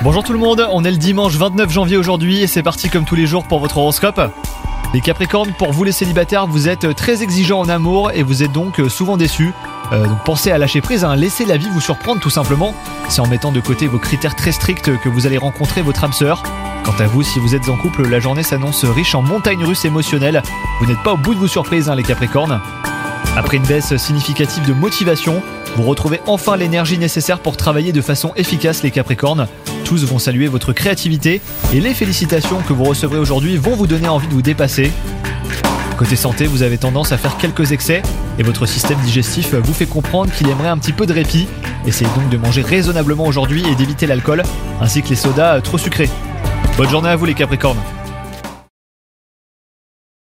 Bonjour tout le monde, on est le dimanche 29 janvier aujourd'hui et c'est parti comme tous les jours pour votre horoscope. Les Capricornes, pour vous les célibataires, vous êtes très exigeants en amour et vous êtes donc souvent déçus. Euh, donc pensez à lâcher prise, hein. laissez la vie vous surprendre tout simplement. C'est en mettant de côté vos critères très stricts que vous allez rencontrer votre âme sœur. Quant à vous, si vous êtes en couple, la journée s'annonce riche en montagnes russes émotionnelles. Vous n'êtes pas au bout de vos surprises, hein, les Capricornes. Après une baisse significative de motivation, vous retrouvez enfin l'énergie nécessaire pour travailler de façon efficace les Capricornes. Tous vont saluer votre créativité et les félicitations que vous recevrez aujourd'hui vont vous donner envie de vous dépasser. Côté santé, vous avez tendance à faire quelques excès et votre système digestif vous fait comprendre qu'il aimerait un petit peu de répit. Essayez donc de manger raisonnablement aujourd'hui et d'éviter l'alcool ainsi que les sodas trop sucrés. Bonne journée à vous les Capricornes